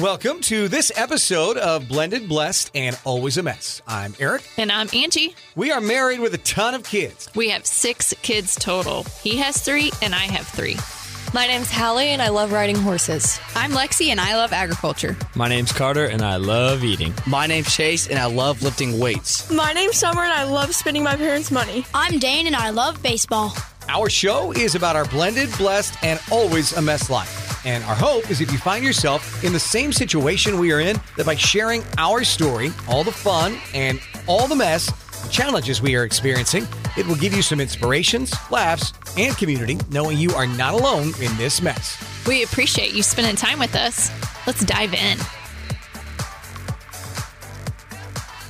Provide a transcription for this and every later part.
Welcome to this episode of Blended, Blessed, and Always a Mess. I'm Aric. And I'm Angie. We are married with a ton of kids. We have six kids total. He has three, and I have three. My name's Hallie, and I love riding horses. I'm Lexi, and I love agriculture. My name's Carter, and I love eating. My name's Chase, and I love lifting weights. My name's Summer, and I love spending my parents' money. I'm Dane, and I love baseball. Our show is about our blended, blessed, and always a mess life. And our hope is if you find yourself in the same situation we are in, that by sharing our story, all the fun, and all the mess, the challenges we are experiencing, it will give you some inspirations, laughs, and community, knowing you are not alone in this mess. We appreciate you spending time with us. Let's dive in.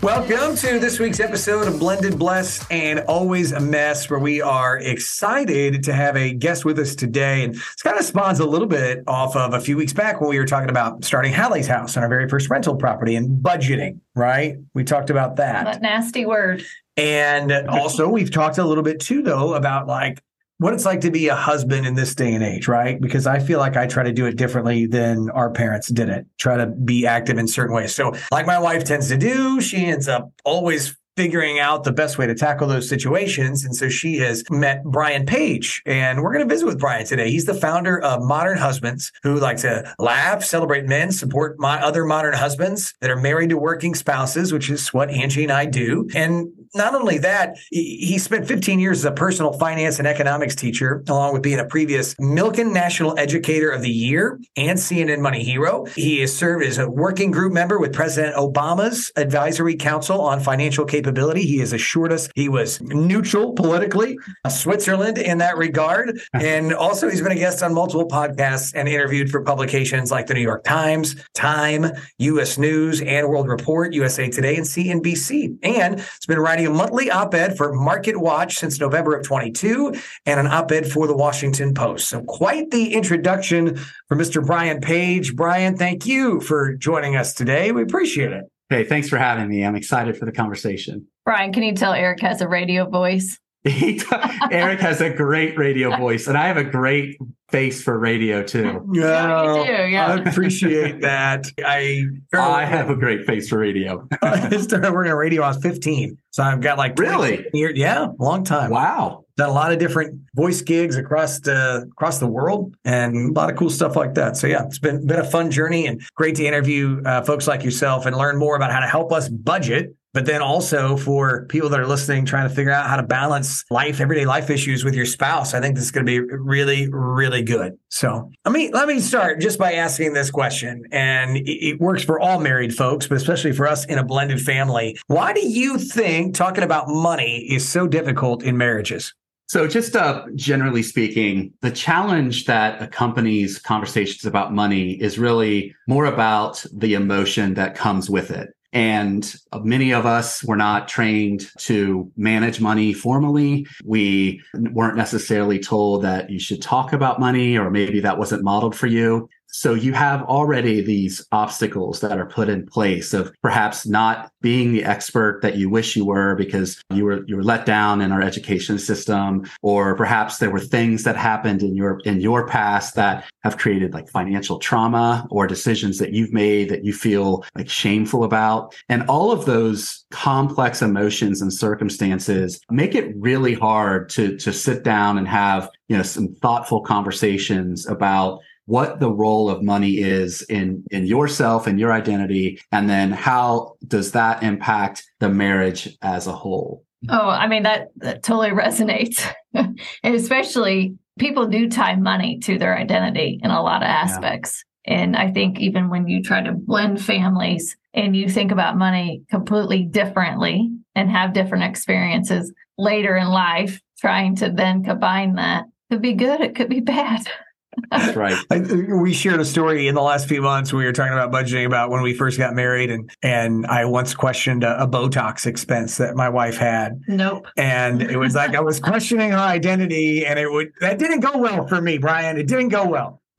Welcome to this week's episode of Blended, Blessed, and Always a Mess, where we are excited to have a guest with us today. And this kind of spawns a little bit off of a few weeks back when we were talking about starting Hallie's house on our very first rental property and budgeting, right? We talked about that. That nasty word. And also, we've talked a little bit too, though, about like what it's like to be a husband in this day and age, right? Because I feel like I try to do it differently than our parents did it, try to be active in certain ways. So, like my wife tends to do, she ends up always figuring out the best way to tackle those situations. And so she has met Brian Page, and we're going to visit with Brian today. He's the founder of Modern Husbands, who like to laugh, celebrate men, support my other modern husbands that are married to working spouses, which is what Angie and I do. And not only that, he spent 15 years as a personal finance and economics teacher, along with being a previous Milken National Educator of the Year and CNN Money Hero. He has served as a working group member with President Obama's Advisory Council on Financial Capability. He has assured us he was neutral politically, uh, Switzerland in that regard. And also, he's been a guest on multiple podcasts and interviewed for publications like the New York Times, Time, U.S. News, and World Report, USA Today, and CNBC. And it's been writing a monthly op ed for Market Watch since November of 22 and an op ed for the Washington Post. So, quite the introduction for Mr. Brian Page. Brian, thank you for joining us today. We appreciate it. Hey, thanks for having me. I'm excited for the conversation. Brian, can you tell Aric has a radio voice? Aric has a great radio voice, and I have a great face for radio too. Yeah, do, yeah. I appreciate that. I I have a great face for radio. I started working on radio. I was 15, so I've got like really, years, yeah, long time. Wow, done a lot of different voice gigs across the across the world, and a lot of cool stuff like that. So yeah, it's been been a fun journey and great to interview uh, folks like yourself and learn more about how to help us budget but then also for people that are listening, trying to figure out how to balance life, everyday life issues with your spouse. I think this is going to be really, really good. So let me let me start just by asking this question, and it, works for all married folks, but especially for us in a blended family. Why do you think talking about money is so difficult in marriages? So, just uh, generally speaking, the challenge that accompanies conversations about money is really more about the emotion that comes with it. And many of us were not trained to manage money formally. We weren't necessarily told that you should talk about money, or maybe that wasn't modeled for you. So you have already these obstacles that are put in place of perhaps not being the expert that you wish you were because you were you were let down in our education system or perhaps there were things that happened in your in your past that have created like financial trauma or decisions that you've made that you feel like shameful about. And all of those complex emotions and circumstances make it really hard to to sit down and have you know some thoughtful conversations about what the role of money is in in yourself and your identity and then how does that impact the marriage as a whole? Oh i mean that, that totally resonates. And especially people do tie money to their identity in a lot of aspects. Yeah. and i think even when you try to blend families and you think about money completely differently and have different experiences later in life trying to then combine that could be good it could be bad that's right. I, we shared a story in the last few months. We were talking about budgeting about when we first got married, and and I once questioned a, a Botox expense that my wife had. Nope. And it was like I was questioning her identity, and it would that didn't go well for me, Brian. It didn't go well.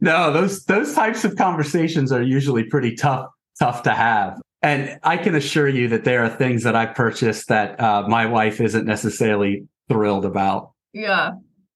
no, those those types of conversations are usually pretty tough tough to have. And I can assure you that there are things that I purchased that uh, my wife isn't necessarily thrilled about. Yeah.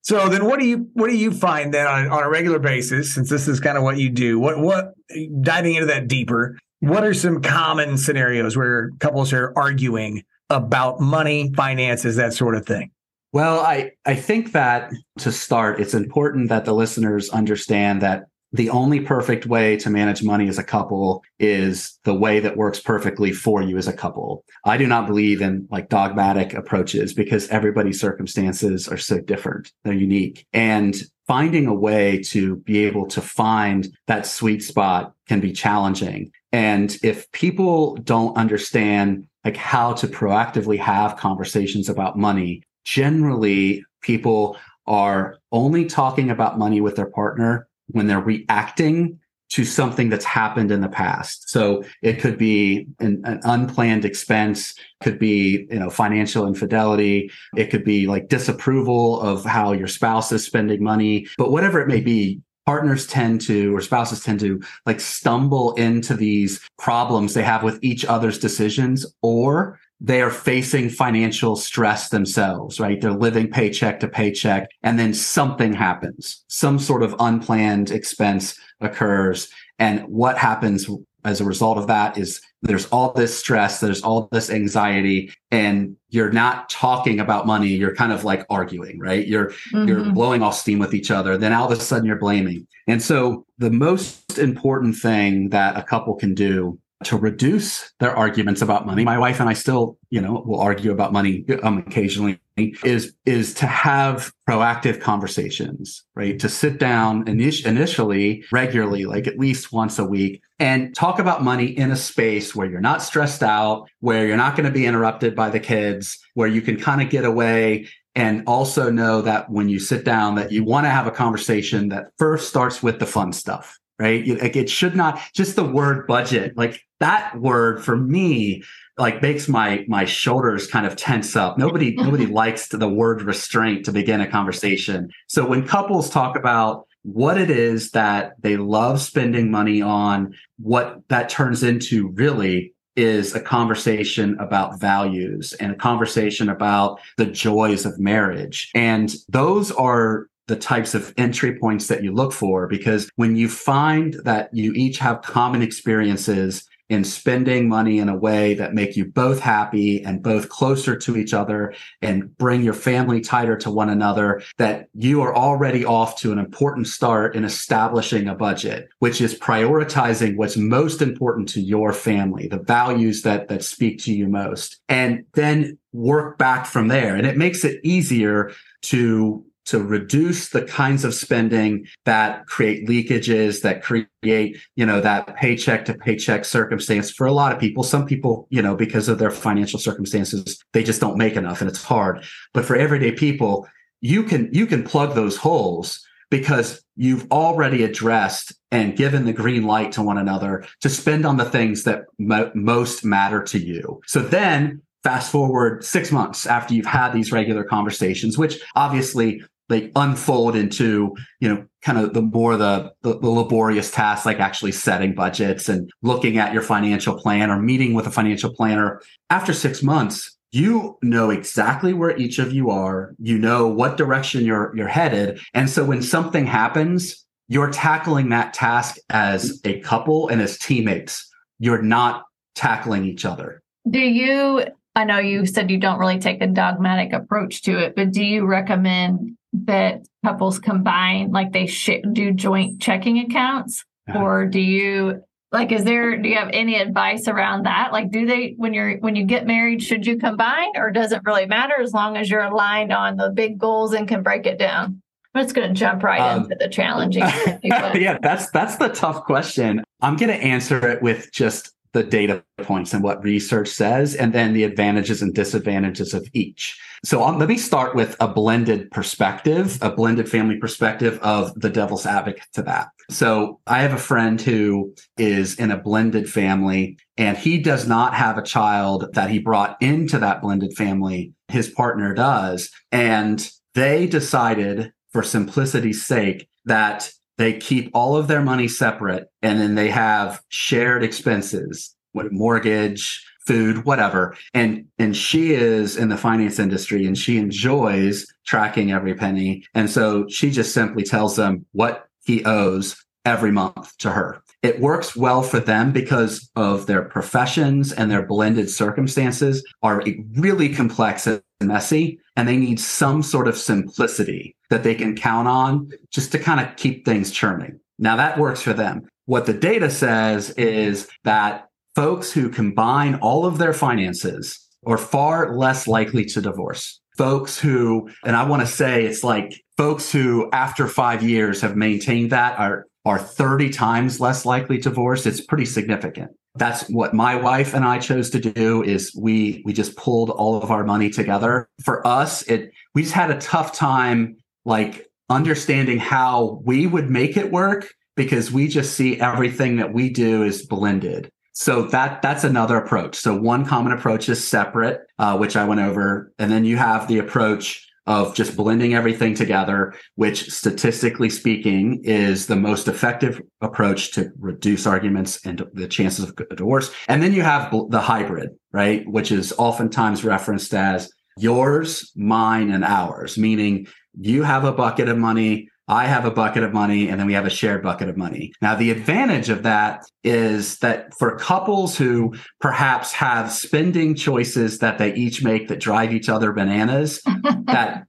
So then what do you what do you find then on, on a regular basis, since this is kind of what you do? What what diving into that deeper, what are some common scenarios where couples are arguing about money, finances, that sort of thing? Well, I, I think that to start, it's important that the listeners understand that the only perfect way to manage money as a couple is the way that works perfectly for you as a couple. I do not believe in like dogmatic approaches because everybody's circumstances are so different. They're unique. And finding a way to be able to find that sweet spot can be challenging. And if people don't understand like how to proactively have conversations about money, generally people are only talking about money with their partner when they're reacting to something that's happened in the past. So it could be an, an, unplanned expense, could be, you know, financial infidelity. It could be like disapproval of how your spouse is spending money, but whatever it may be, partners tend to, or spouses tend to like stumble into these problems they have with each other's decisions or they are facing financial stress themselves, right? They're living paycheck to paycheck and then something happens. Some sort of unplanned expense occurs. And what happens as a result of that is there's all this stress, there's all this anxiety, and you're not talking about money. You're kind of like arguing, right? You're mm-hmm. you're blowing off steam with each other. Then all of a sudden you're blaming. And so the most important thing that a couple can do to reduce their arguments about money. My wife and I still, you know, will argue about money um, occasionally. Is is to have proactive conversations, right? To sit down init- initially, regularly, like at least once a week, and talk about money in a space where you're not stressed out, where you're not going to be interrupted by the kids, where you can kind of get away and also know that when you sit down that you want to have a conversation that first starts with the fun stuff right? Like it should not just the word budget, like that word for me, like makes my my shoulders kind of tense up. Nobody nobody likes the word restraint to begin a conversation. So when couples talk about what it is that they love spending money on, what that turns into really is a conversation about values and a conversation about the joys of marriage. And those are the types of entry points that you look for because when you find that you each have common experiences in spending money in a way that make you both happy and both closer to each other and bring your family tighter to one another that you are already off to an important start in establishing a budget which is prioritizing what's most important to your family the values that that speak to you most and then work back from there. And it makes it easier to to reduce the kinds of spending that create leakages, that create, you know, that paycheck to paycheck circumstance for a lot of people. Some people, you know, because of their financial circumstances, they just don't make enough and it's hard. But for everyday people, you can you can plug those holes because you've already addressed and given the green light to one another to spend on the things that mo- most matter to you. So then fast forward six months after you've had these regular conversations, which obviously they unfold into you know kind of the more the, the, the laborious tasks like actually setting budgets and looking at your financial plan or meeting with a financial planner. After six months you know exactly where each of you are. You know what direction you're you're headed. And so when something happens you're tackling that task as a couple and as teammates. You're not tackling each other. Do you I know you said you don't really take a dogmatic approach to it, but do you recommend that couples combine, like they sh- do joint checking accounts, uh-huh. or do you like? Is there? Do you have any advice around that? Like, do they when you're when you get married, should you combine, or does it really matter as long as you're aligned on the big goals and can break it down? I'm just going to jump right um, into the challenging. yeah, that's that's the tough question. I'm going to answer it with just the data points and what research says, and then the advantages and disadvantages of each. So um, let me start with a blended perspective, a blended family perspective of the devil's advocate to that. So I have a friend who is in a blended family and he does not have a child that he brought into that blended family. His partner does. And they decided for simplicity's sake that they keep all of their money separate and then they have shared expenses, what mortgage, food, whatever. And and she is in the finance industry and she enjoys tracking every penny. And so she just simply tells them what he owes every month to her. It works well for them because of their professions and their blended circumstances are really complex messy, and they need some sort of simplicity that they can count on just to kind of keep things churning. Now, that works for them. What the data says is that folks who combine all of their finances are far less likely to divorce. Folks who, and I want to say it's like folks who after five years have maintained that are are 30 times less likely to divorce it's pretty significant that's what my wife and i chose to do is we we just pulled all of our money together. For us it we just had a tough time like understanding how we would make it work because we just see everything that we do is blended. So that that's another approach. So one common approach is separate uh, which i went over. And then you have the approach of just blending everything together, which statistically speaking is the most effective approach to reduce arguments and the chances of divorce. And then you have the hybrid, right? Which is oftentimes referenced as yours, mine, and ours, meaning you have a bucket of money. I have a bucket of money and then we have a shared bucket of money. Now, the advantage of that is that for couples who perhaps have spending choices that they each make that drive each other bananas, that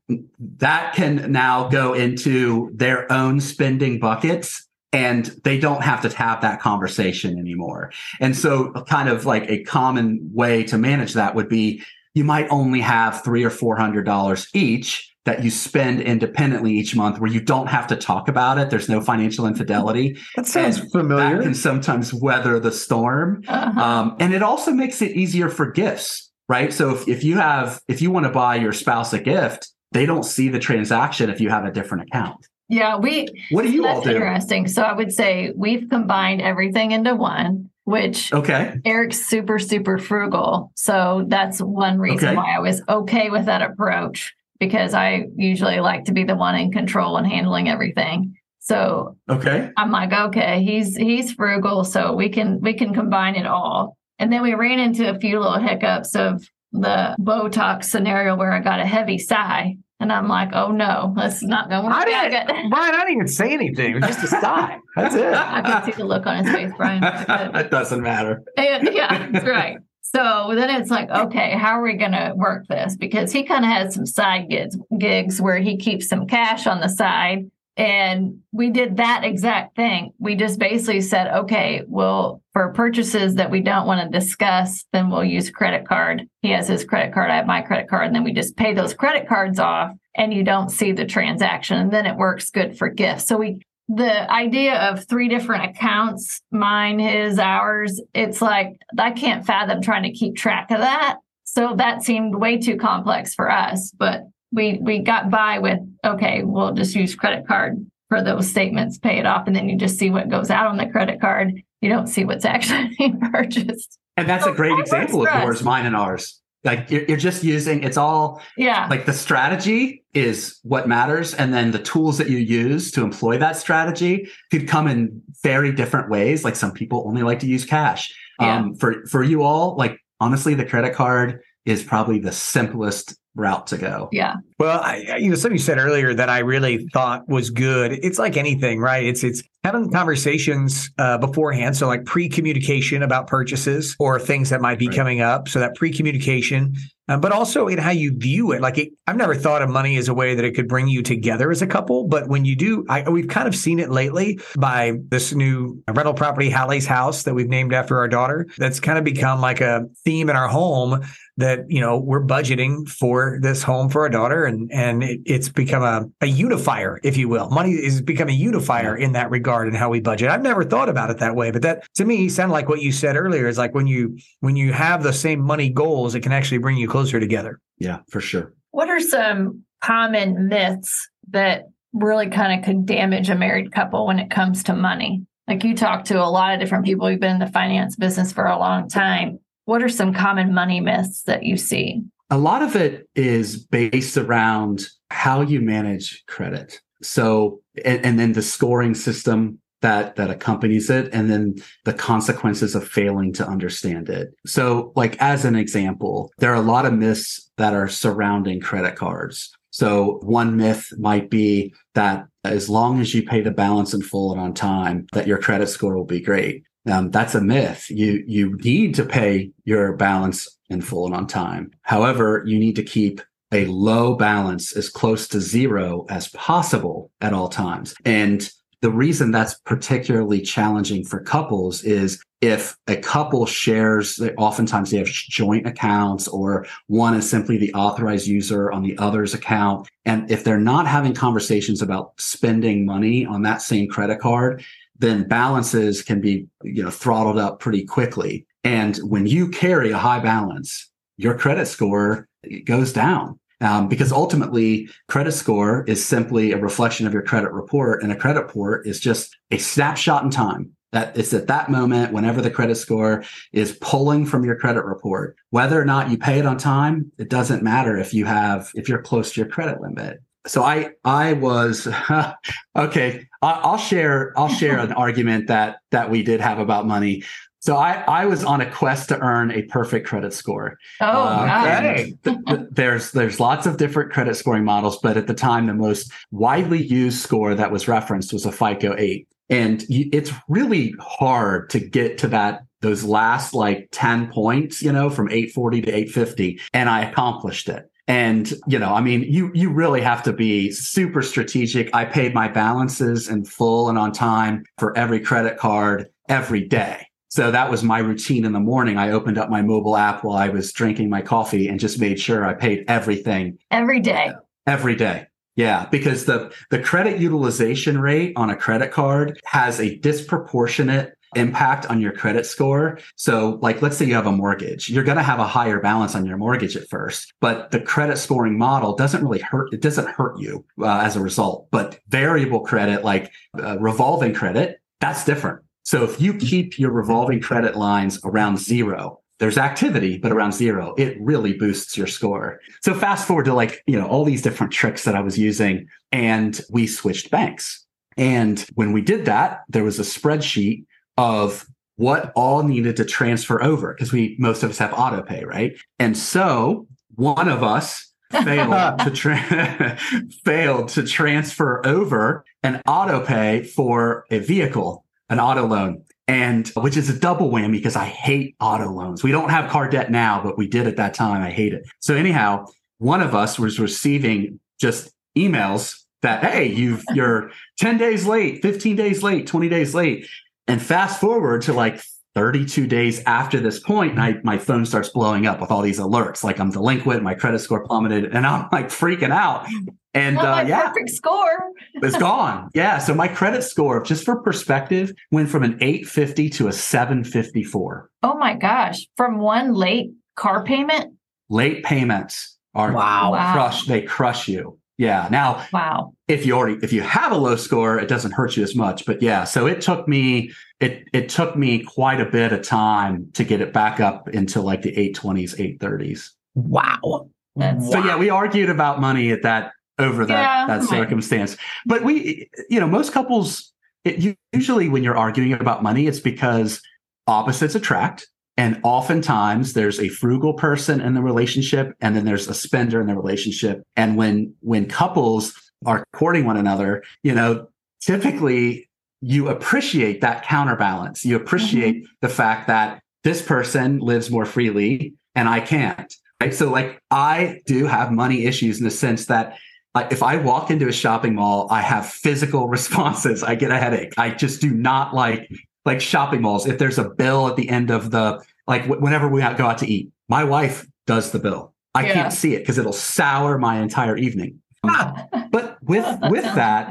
that can now go into their own spending buckets and they don't have to have that conversation anymore. And so kind of like a common way to manage that would be you might only have three or four hundred dollars each that you spend independently each month where you don't have to talk about it. There's no financial infidelity. That sounds and familiar. That can sometimes weather the storm. Uh-huh. Um, and it also makes it easier for gifts, right? So if, if you have, if you want to buy your spouse a gift, they don't see the transaction if you have a different account. Yeah, we. What do you all do? Interesting. So I would say we've combined everything into one which okay aric's super super frugal so that's one reason okay. why i was okay with that approach because I usually like to be the one in control and handling everything. So okay, I'm like, okay, he's he's frugal, so we can we can combine it all. And then we ran into a few little hiccups of the Botox scenario where I got a heavy sigh. And I'm like, oh no, that's not going to. I didn't, Brian, I didn't even say anything. It was just a sigh. That's it. I can see the look on his face, Brian. it doesn't matter. And, yeah, that's right. So then it's like, okay, how are we going to work this? Because he kind of has some side gigs, gigs where he keeps some cash on the side. And we did that exact thing. We just basically said, okay, well, for purchases that we don't want to discuss, then we'll use credit card. He has his credit card, I have my credit card, and then we just pay those credit cards off and you don't see the transaction. And then it works good for gifts. So we the idea of three different accounts mine his ours it's like i can't fathom trying to keep track of that so that seemed way too complex for us but we we got by with okay we'll just use credit card for those statements pay it off and then you just see what goes out on the credit card. You don't see what's actually being purchased. And that's so a great example of yours mine and ours. Like you're, you're just using it's all yeah. like the strategy is what matters and then the tools that you use to employ that strategy could come in very different ways. Like some people only like to use cash. Yeah. um for for you all like honestly the credit card is probably the simplest route to go. Yeah. Well, I, you know, something you said earlier that I really thought was good. It's like anything, right? It's it's having conversations uh, beforehand, so like pre-communication about purchases or things that might be right. coming up. So that pre-communication, uh, but also in how you view it. Like it, I've never thought of money as a way that it could bring you together as a couple, but when you do, I, we've kind of seen it lately by this new rental property, Hallie's House, that we've named after our daughter. That's kind of become like a theme in our home that you know we're budgeting for this home for our daughter and and it, it's become a, a unifier if you will. Money is become a unifier in that regard and how we budget. I've never thought about it that way but that to me sounded like what you said earlier is like when you when you have the same money goals it can actually bring you closer together. Yeah for sure. What are some common myths that really kind of could damage a married couple when it comes to money? Like you talk to a lot of different people. Who've been in the finance business for a long time what are some common money myths that you see? A lot of it is based around how you manage credit. So, and, and then the scoring system that that accompanies it and then the consequences of failing to understand it. So like as an example, there are a lot of myths that are surrounding credit cards. So one myth might be that as long as you pay the balance in full and on time, that your credit score will be great. Um, that's a myth. You you need to pay your balance in full and on time. However, you need to keep a low balance as close to zero as possible at all times. And the reason that's particularly challenging for couples is if a couple shares, oftentimes they have joint accounts or one is simply the authorized user on the other's account. And if they're not having conversations about spending money on that same credit card, then balances can be, you know, throttled up pretty quickly. And when you carry a high balance, your credit score goes down. Um, because ultimately, credit score is simply a reflection of your credit report, and a credit report is just a snapshot in time. That it's at that moment, whenever the credit score is pulling from your credit report, whether or not you pay it on time, it doesn't matter if you have if you're close to your credit limit. So I I was okay. I'll share I'll share an argument that that we did have about money. So I, I was on a quest to earn a perfect credit score. Oh, uh, th- th- there's there's lots of different credit scoring models, but at the time, the most widely used score that was referenced was a FICO eight, and it's really hard to get to that those last like ten points, you know, from eight forty to eight fifty, and I accomplished it. And, you know, I mean, you, you really have to be super strategic. I paid my balances in full and on time for every credit card every day. So that was my routine in the morning. I opened up my mobile app while I was drinking my coffee and just made sure I paid everything every day. Every day. Yeah, because the the credit utilization rate on a credit card has a disproportionate impact on your credit score. So, like, let's say you have a mortgage, you're going to have a higher balance on your mortgage at first, but the credit scoring model doesn't really hurt. It doesn't hurt you uh, as a result. But variable credit, like uh, revolving credit, that's different. So if you keep your revolving credit lines around zero, there's activity, but around zero, it really boosts your score. So fast forward to like, you know, all these different tricks that I was using and we switched banks. And when we did that, there was a spreadsheet of what all needed to transfer over because we, most of us have auto pay, right? And so one of us failed to tra- failed to transfer over an auto pay for a vehicle an auto loan and which is a double whammy because I hate auto loans. We don't have car debt now, but we did at that time. I hate it. So anyhow, one of us was receiving just emails that, hey, you've you're 10 days late, 15 days late, 20 days late. And fast forward to like 32 days after this point, and I, my phone starts blowing up with all these alerts, like I'm delinquent, my credit score plummeted, and I'm like freaking out. And uh, yeah, perfect score. it's gone. Yeah, so my credit score, just for perspective, went from an 850 to a 754. Oh my gosh! From one late car payment. Late payments are wow. crush. They crush you. Yeah. Now, wow. If you already if you have a low score, it doesn't hurt you as much. But yeah, so it took me it it took me quite a bit of time to get it back up into like the 820s, 830s. Wow. That's so yeah, we argued about money at that over that Yeah, that right. circumstance. But we you know, most couples it, usually when you're arguing about money, it's because opposites attract. And oftentimes there's a frugal person in the relationship and then there's a spender in the relationship. And when when couples are courting one another, you know, typically you appreciate that counterbalance. You appreciate mm-hmm. the fact that this person lives more freely and I can't. Right. So like I do have money issues in the sense that like if I walk into a shopping mall, I have physical responses. I get a headache. I just do not like like shopping malls. If there's a bill at the end of the like wh- whenever we out- go out to eat, my wife does the bill. I Yeah. can't see it because it'll sour my entire evening. But with That with that,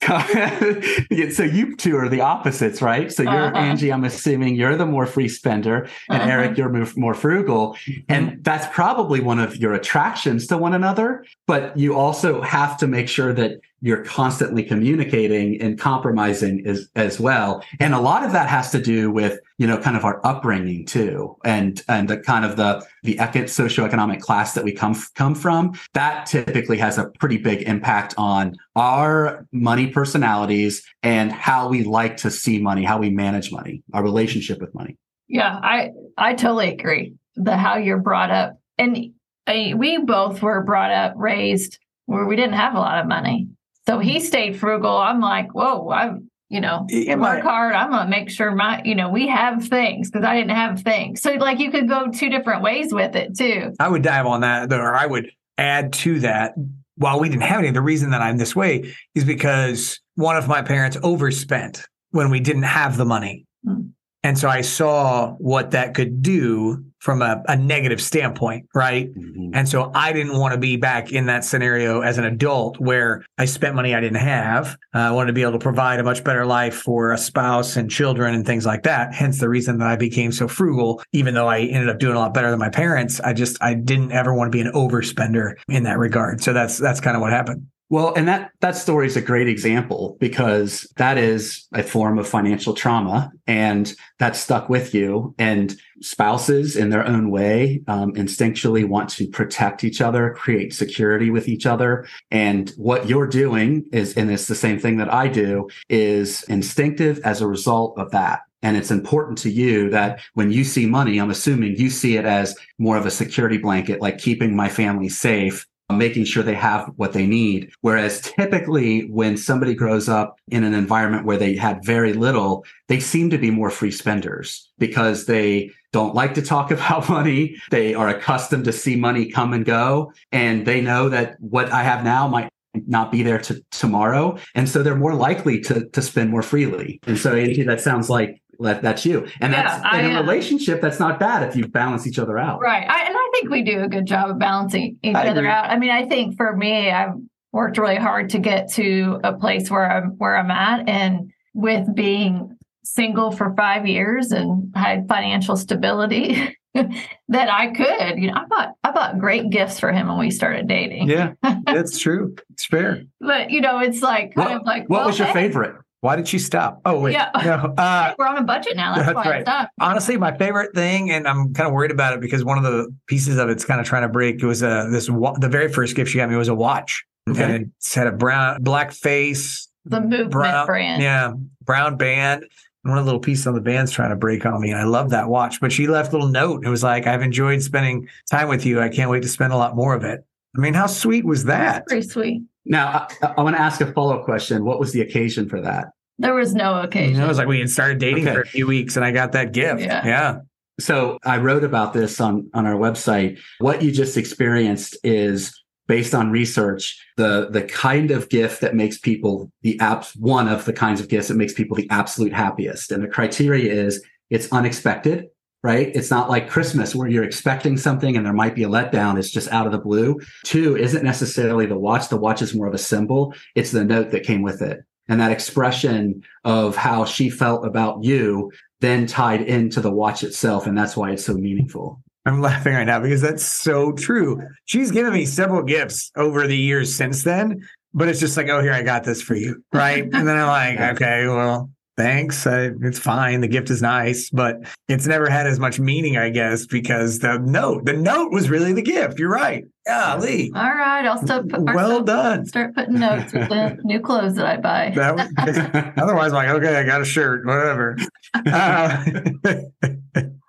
so you two are the opposites, right? So you're Uh-huh. Angie. I'm assuming you're the more free spender, and Uh-huh. Aric, you're more, frugal, Mm-hmm. and that's probably one of your attractions to one another. But you also have to make sure that you're constantly communicating and compromising as, as well. And a lot of that has to do with, you know, kind of our upbringing too. And, and the kind of the, the eco- socioeconomic class that we come, come from, that typically has a pretty big impact on our money personalities and how we like to see money, how we manage money, our relationship with money. Yeah, I I totally agree. The how you're brought up, and I, we both were brought up, raised where we didn't have a lot of money. So he stayed frugal. I'm like, whoa, I'm you know work hard. I'm gonna make sure my you know we have things because I didn't have things. So like you could go two different ways with it too. I would dive on that, or I would add to that. While we didn't have any, the reason that I'm this way is because one of my parents overspent when we didn't have the money. Mm. And so I saw what that could do from a, a negative standpoint, right? Mm-hmm. And so I didn't want to be back in that scenario as an adult where I spent money I didn't have. Uh, I wanted to be able to provide a much better life for a spouse and children and things like that. Hence the reason that I became so frugal, even though I ended up doing a lot better than my parents. I just, I didn't ever want to be an overspender in that regard. So that's, that's kind of what happened. Well, and that that story is a great example because that is a form of financial trauma, and that stuck with you. And spouses, in their own way, um, instinctually want to protect each other, create security with each other. And what you're doing is, and it's the same thing that I do, is instinctive as a result of that. And it's important to you that when you see money, I'm assuming you see it as more of a security blanket, like keeping my family safe Uh, making sure they have what they need. Whereas typically when somebody grows up in an environment where they had very little, they seem to be more free spenders because they don't like to talk about money. They are accustomed to see money come and go. And they know that what I have now might not be there to tomorrow. And so they're more likely to, to spend more freely. And so Angie, that sounds like that, that's you. And yeah, that's in I, a relationship, that's not bad if you balance each other out. Right. I, and I think we do a good job of balancing each I other agree. out. I mean, I think for me, I've worked really hard to get to a place where I'm where I'm at. And with being single for five years and had financial stability that I could, you know, I bought I bought great gifts for him when we started dating. Yeah, that's true. It's fair. But you know, it's like kind what, of like what well, was your hey, favorite? Why did she stop? Oh wait, yeah. no, uh, we're on a budget now. That's, that's right. I Honestly, my favorite thing, and I'm kind of worried about it because one of the pieces of it's kind of trying to break. It was a this the very first gift she got me was a watch, okay. and it had a brown black face, the movement brown, brand, yeah, brown band. And one of the little pieces on the band's trying to break on me, and I love that watch. But she left a little note. It was like, "I've enjoyed spending time with you. I can't wait to spend a lot more of it." I mean, how sweet was that? Pretty sweet. Now, I, I want to ask a follow up question. What was the occasion for that? There was no occasion. You know, it was like we had started dating okay. for a few weeks and I got that gift. Yeah. yeah. So I wrote about this on, on our website. What you just experienced is based on research, the, the kind of gift that makes people the apps, one of the kinds of gifts that makes people the absolute happiest. And the criteria is it's unexpected right? It's not like Christmas where you're expecting something and there might be a letdown. It's just out of the blue. Two isn't necessarily the watch. The watch is more of a symbol. It's the note that came with it. And that expression of how she felt about you then tied into the watch itself. And that's why it's so meaningful. I'm laughing right now because that's so true. She's given me several gifts over the years since then, but it's just like, oh, here, I got this for you. Right. and then I'm like, okay, well, thanks. Uh, it's fine. The gift is nice, but it's never had as much meaning, I guess, because the note, the note was really the gift. You're right. Yeah, Lee. All right, I'll start. Put, well done. Start putting notes with the new clothes that I buy. That, otherwise, I'm like, okay, I got a shirt, whatever. Uh,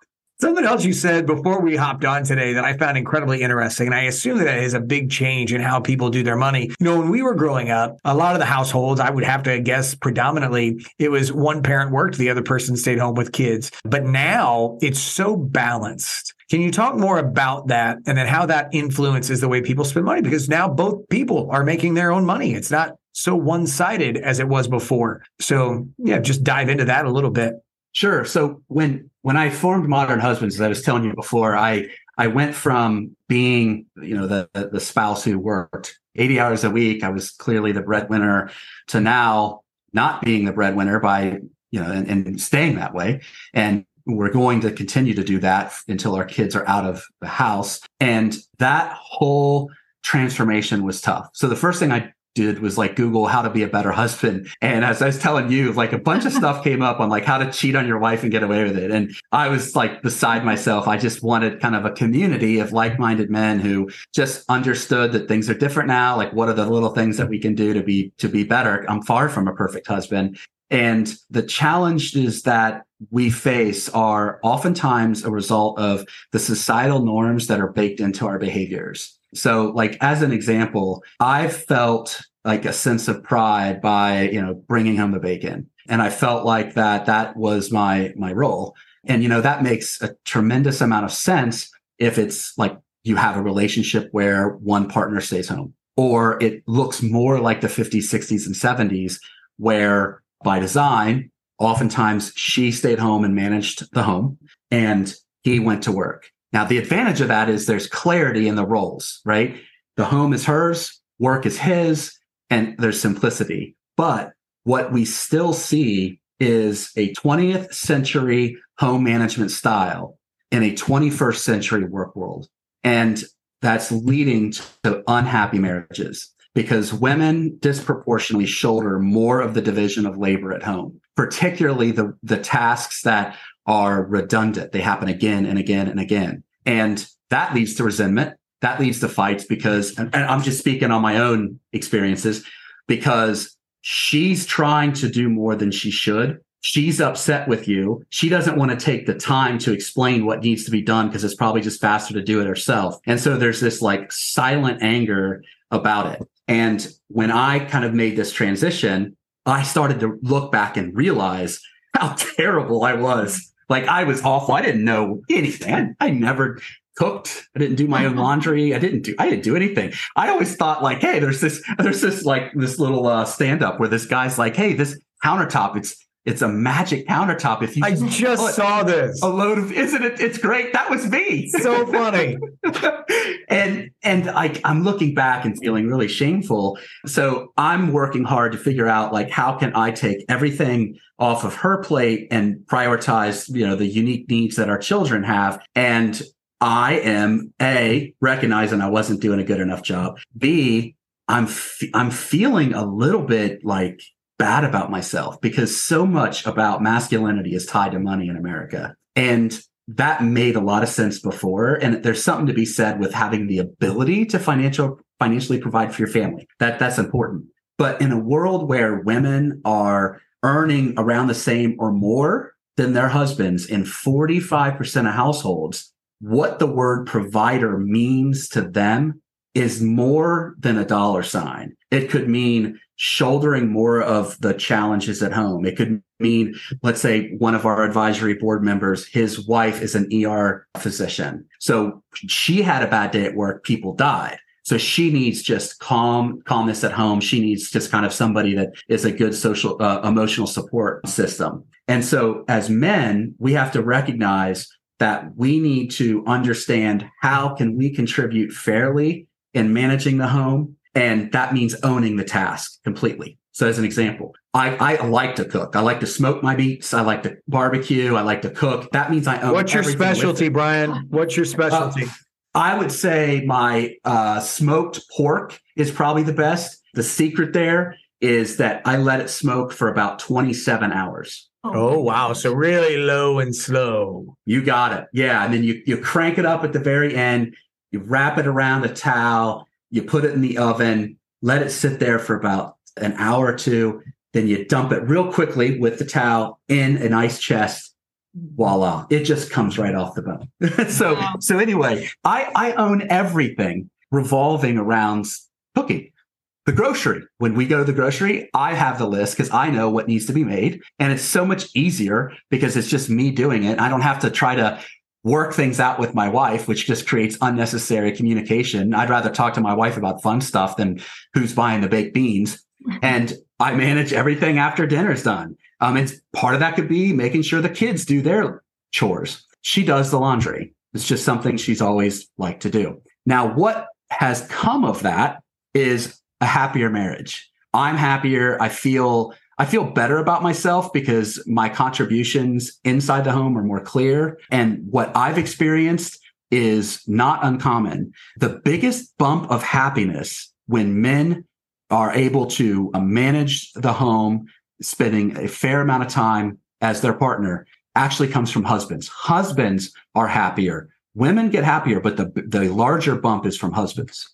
Something else you said before we hopped on today that I found incredibly interesting, and I assume that is a big change in how people do their money. You know, when we were growing up, a lot of the households, I would have to guess predominantly, it was one parent worked, the other person stayed home with kids. But now it's so balanced. Can you talk more about that and then how that influences the way people spend money? Because now both people are making their own money. It's not so one sided as it was before. So, yeah, just dive into that a little bit. Sure. So when when I formed Modern Husbands, as I was telling you before, I I went from being you know the the spouse who worked 80 hours a week, I was clearly the breadwinner, to now not being the breadwinner by you know and, and staying that way. And we're going to continue to do that until our kids are out of the house. And that whole transformation was tough. So the first thing I did was like Google how to be a better husband. And as I was telling you, like a bunch of stuff came up on like how to cheat on your wife and get away with it. And I was like beside myself. I just wanted kind of a community of like minded men who just understood that things are different now. Like, what are the little things that we can do to be, to be better? I'm far from a perfect husband. And the challenges that we face are oftentimes a result of the societal norms that are baked into our behaviors. So, like as an example, I felt like a sense of pride by you know bringing home the bacon, and I felt like that that was my my role. And you know that makes a tremendous amount of sense if it's like you have a relationship where one partner stays home, or it looks more like the 50s, 60s, and 70s where by design, oftentimes she stayed home and managed the home, and he went to work. Now, the advantage of that is there's clarity in the roles, right? The home is hers, work is his, and there's simplicity. But what we still see is a 20th century home management style in a 21st century work world. And that's leading to unhappy marriages because women disproportionately shoulder more of the division of labor at home, particularly the, the tasks that are redundant. They happen again and again and again. And that leads to resentment. That leads to fights because, and I'm just speaking on my own experiences, because she's trying to do more than she should. She's upset with you. She doesn't want to take the time to explain what needs to be done because it's probably just faster to do it herself. And so there's this like silent anger about it. And when I kind of made this transition, I started to look back and realize how terrible I was. Like I was awful. I didn't know anything. I, I never cooked. I didn't do my own laundry. I didn't do I didn't do anything. I always thought like, hey, there's this there's this like this little uh stand up where this guy's like, hey, this countertop, it's it's a magic countertop. If you I just saw this. A load of isn't it? It's great. That was me. So funny. and and like I'm looking back and feeling really shameful. So I'm working hard to figure out like how can I take everything off of her plate and prioritize, you know, the unique needs that our children have. And I am a recognizing I wasn't doing a good enough job. B, I'm f- I'm feeling a little bit like bad about myself because so much about masculinity is tied to money in America. And that made a lot of sense before. And there's something to be said with having the ability to financial financially provide for your family. That that's important. But in a world where women are earning around the same or more than their husbands in 45% of households, what the word provider means to them is more than a dollar sign. It could mean shouldering more of the challenges at home. It could mean, let's say one of our advisory board members, his wife is an ER physician. So she had a bad day at work. People died. So she needs just calm, calmness at home. She needs just kind of somebody that is a good social, uh, emotional support system. And so as men, we have to recognize that we need to understand how can we contribute fairly in managing the home and that means owning the task completely. So as an example, I, I like to cook. I like to smoke my meats. I like to barbecue. I like to cook. That means I own. What's your specialty, Brian? What's your specialty? Uh, I would say my uh, smoked pork is probably the best. The secret there is that I let it smoke for about 27 hours. Oh, oh wow. So really low and slow. You got it. Yeah. And then you, you crank it up at the very end. You wrap it around a towel you put it in the oven, let it sit there for about an hour or two. Then you dump it real quickly with the towel in an ice chest. Voila. It just comes right off the bone. so, wow. so anyway, I, I own everything revolving around cooking. The grocery. When we go to the grocery, I have the list because I know what needs to be made. And it's so much easier because it's just me doing it. I don't have to try to work things out with my wife, which just creates unnecessary communication. I'd rather talk to my wife about fun stuff than who's buying the baked beans. And I manage everything after dinner's done. Um, and part of that could be making sure the kids do their chores. She does the laundry. It's just something she's always liked to do. Now, what has come of that is a happier marriage. I'm happier. I feel I feel better about myself because my contributions inside the home are more clear. And what I've experienced is not uncommon. The biggest bump of happiness when men are able to uh, manage the home, spending a fair amount of time as their partner, actually comes from husbands. Husbands are happier. Women get happier, but the the larger bump is from husbands.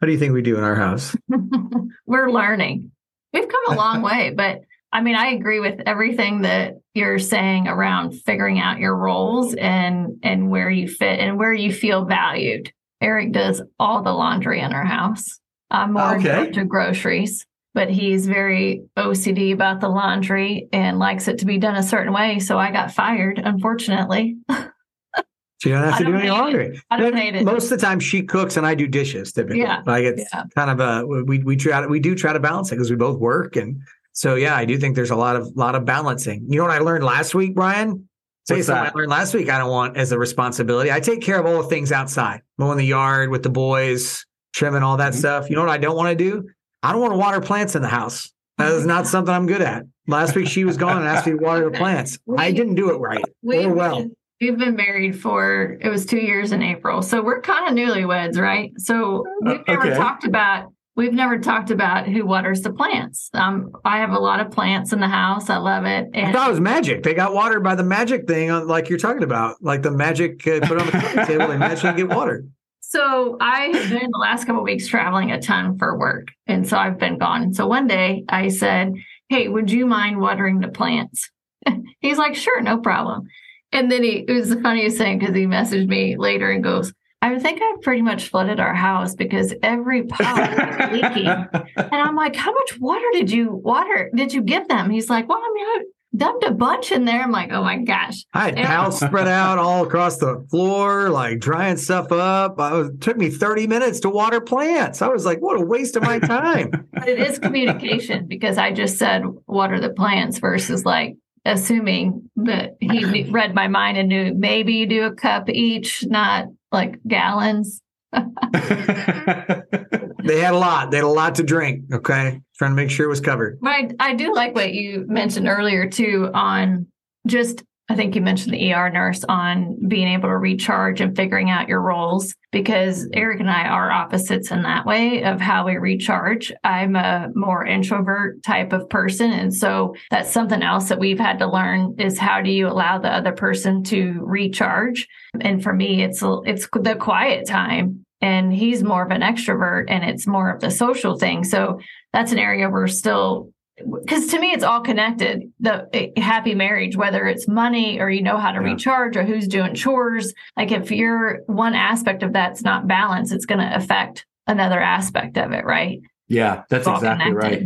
What do you think we do in our house? We're learning. We've come a long way, but I mean, I agree with everything that you're saying around figuring out your roles and and where you fit and where you feel valued. Aric does all the laundry in our house. I'm more Okay. into groceries, but he's very OCD about the laundry and likes it to be done a certain way. So I got fired, unfortunately. So you don't have to do don't any hate it. laundry. I don't hate it. Most of the time, she cooks and I do dishes. Typically, Yeah. like it's Yeah. kind of a we we try to, we do try to balance it because we both work and so yeah, I do think there's a lot of lot of balancing. You know what I learned last week, Brian? Tell you What's something that? I learned last week. I don't want as a responsibility. I take care of all the things outside, mowing the yard with the boys, trimming all that Mhm. stuff. You know what I don't want to do? I don't want to water plants in the house. That is not something I'm good at. Last week she was gone and asked me to water the plants. I didn't do it right We've or well. been, we've been married for it was two years in April, so we're kind of newlyweds, right? So we've Uh, never okay. talked about we've never talked about who waters the plants. Um, I have a lot of plants in the house. I love it, I thought it was magic. They got watered by the magic thing, on, like you're talking about, like the magic uh, put on the coffee table. They magically get watered. So I have been the last couple of weeks traveling a ton for work. And so I've been gone. So one day I said, Hey, would you mind watering the plants? He's like, Sure, no problem. And then he, it was the funniest thing because he messaged me later and goes, I think I've pretty much flooded our house because every pot is leaking. And I'm like, How much water did you water? Did you give them? He's like, Well, I mean, I dumped a bunch in there. I'm like, Oh my gosh. I had towels spread out all across the floor, like drying stuff up. I was, it took me 30 minutes to water plants. I was like, what a waste of my time. But it is communication because I just said water the plants versus like assuming that he read my mind and knew maybe you do a cup each, not like gallons. they had a lot. They had a lot to drink. Okay. Trying to make sure it was covered. But I, I do like what you mentioned earlier too on just I think you mentioned the ER nurse on being able to recharge and figuring out your roles because Aric and I are opposites in that way of how we recharge. I'm a more introvert type of person. And so that's something else that we've had to learn is how do you allow the other person to recharge? And for me, it's, it's the quiet time and he's more of an extrovert and it's more of the social thing. So that's an area we're still because to me it's all connected the happy marriage whether it's money or you know how to Yeah. recharge or who's doing chores like if you're one aspect of that's not balanced it's going to affect another aspect of it right yeah, that's exactly right.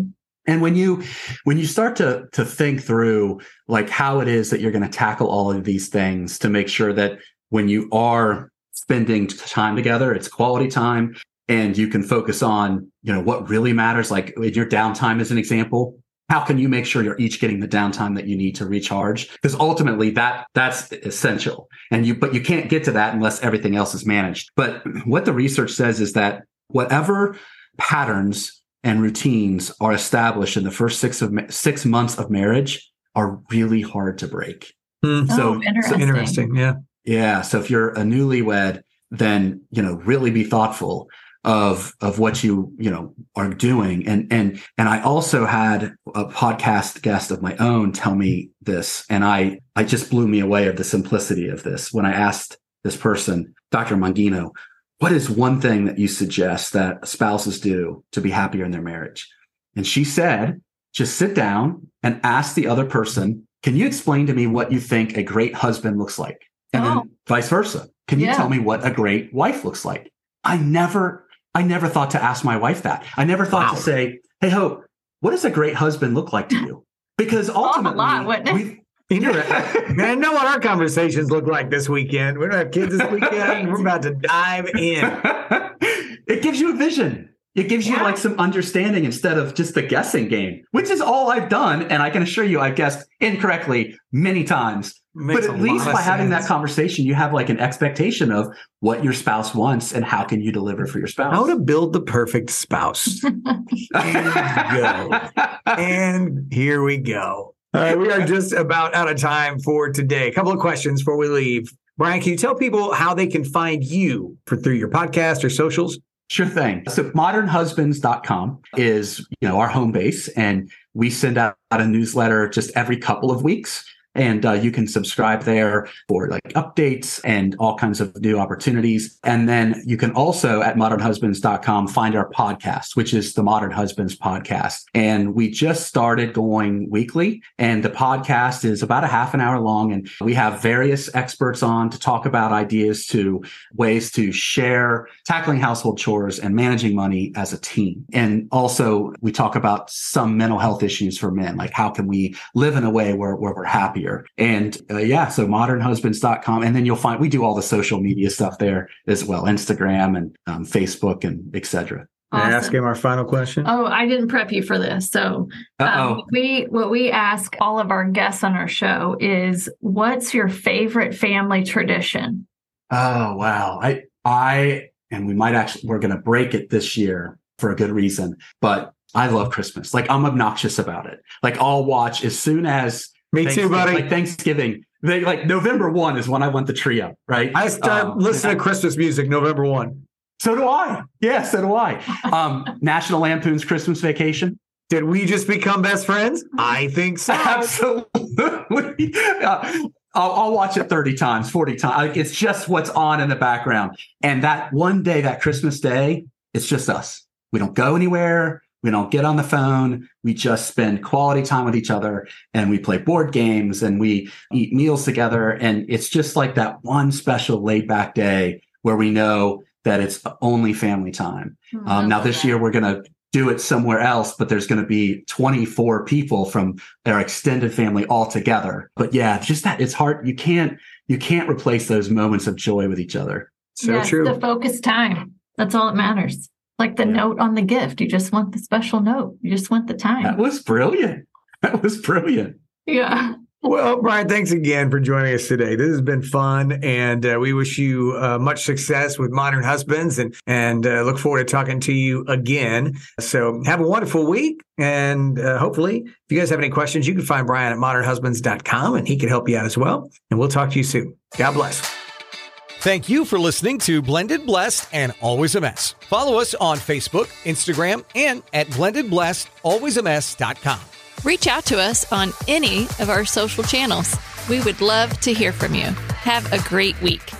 And when you when you start to to think through like how it is that you're going to tackle all of these things to make sure that when you are spending time together, it's quality time and you can focus on, you know, what really matters like in your downtime as an example. How can you make sure you're each getting the downtime that you need to recharge? Because ultimately that that's essential. And you but you can't get to that unless everything else is managed. But what the research says is that whatever patterns and routines are established in the first six of six months of marriage are really hard to break. Hmm. So- oh, interesting. Interesting. Yeah. Yeah. So if you're a newlywed, then you know really be thoughtful of of what you you know are doing. And and and I also had a podcast guest of my own tell me this, and I I just blew me away of the simplicity of this when I asked this person, Dr. Mangino, what is one thing that you suggest that spouses do to be happier in their marriage? And she said, just sit down and ask the other person, can you explain to me what you think a great husband looks like? And Oh. then vice versa. Can you Yeah. tell me what a great wife looks like? I never, I never thought to ask my wife that. I never thought Wow. to say, Hey, Hope, what does a great husband look like to you? Because ultimately, lot, wouldn't we've- Interesting. Man, know what our conversations look like this weekend. We don't have kids this weekend. We're about to dive in. it gives you a vision. It gives you like some understanding instead of just the guessing game, which is all I've done. And I can assure you, I've guessed incorrectly many times. Makes but at least by of having that conversation, you have like an expectation of what your spouse wants and how can you deliver for your spouse. How to build the perfect spouse. go. and here we go. All right, we are just about out of time for today. A couple of questions before we leave. Brian, can you tell people how they can find you for through your podcast or socials? Sure thing. So modernhusbands.com is, you know, our home base and we send out a newsletter just every couple of weeks and uh, you can subscribe there for like updates and all kinds of new opportunities. And then you can also at modernhusbands.com find our podcast, which is the Modern Husbands podcast. And we just started going weekly and the podcast is about a half an hour long. And we have various experts on to talk about ideas to ways to share tackling household chores and managing money as a team. And also we talk about some mental health issues for men, like how can we live in a way where, where we're happier and uh, yeah, so modernhusbands.com. And then you'll find we do all the social media stuff there as well Instagram and um, Facebook and etc. Awesome. ask him our final question? Oh, I didn't prep you for this. So um, we what we ask all of our guests on our show is what's your favorite family tradition? Oh wow. I I and we might actually we're gonna break it this year for a good reason, but I love Christmas. Like I'm obnoxious about it. Like I'll watch as soon as me too, buddy. Like Thanksgiving. They like November one is when I want the trio, right? I start um, listening to Christmas music November one. So do I. Yeah, so do I. Um, National Lampoon's Christmas Vacation. Did we just become best friends? I think so. Absolutely. Uh, I'll, I'll, watch it 30 times, 40 times. Like, it's just what's on in the background. And that one day, that Christmas day, it's just us. We don't go anywhere. We don't get on the phone. We just spend quality time with each other and we play board games and we eat meals together. And it's just like that one special laid back day where we know that it's only family time. Mm-hmm. Um, now, this year we're going to do it somewhere else, but there's going to be 24 people from our extended family all together. But yeah, just that it's hard. You can't, you can't replace those moments of joy with each other. So yes, true. The focus time. That's all that matters like the yeah. note on the gift. You just want the special note. You just want the time. That was brilliant. That was brilliant. Yeah. Well, Brian, thanks again for joining us today. This has been fun, and uh, we wish you uh, much success with Modern Husbands, and and uh, look forward to talking to you again. So have a wonderful week, and uh, hopefully, if you guys have any questions, you can find Brian at modernhusbands.com, and he can help you out as well. And we'll talk to you soon. God bless. Thank you for listening to Blended Blessed and Always a Mess. Follow us on Facebook, Instagram, and at blendedblessedalwaysamess.com. Reach out to us on any of our social channels. We would love to hear from you. Have a great week.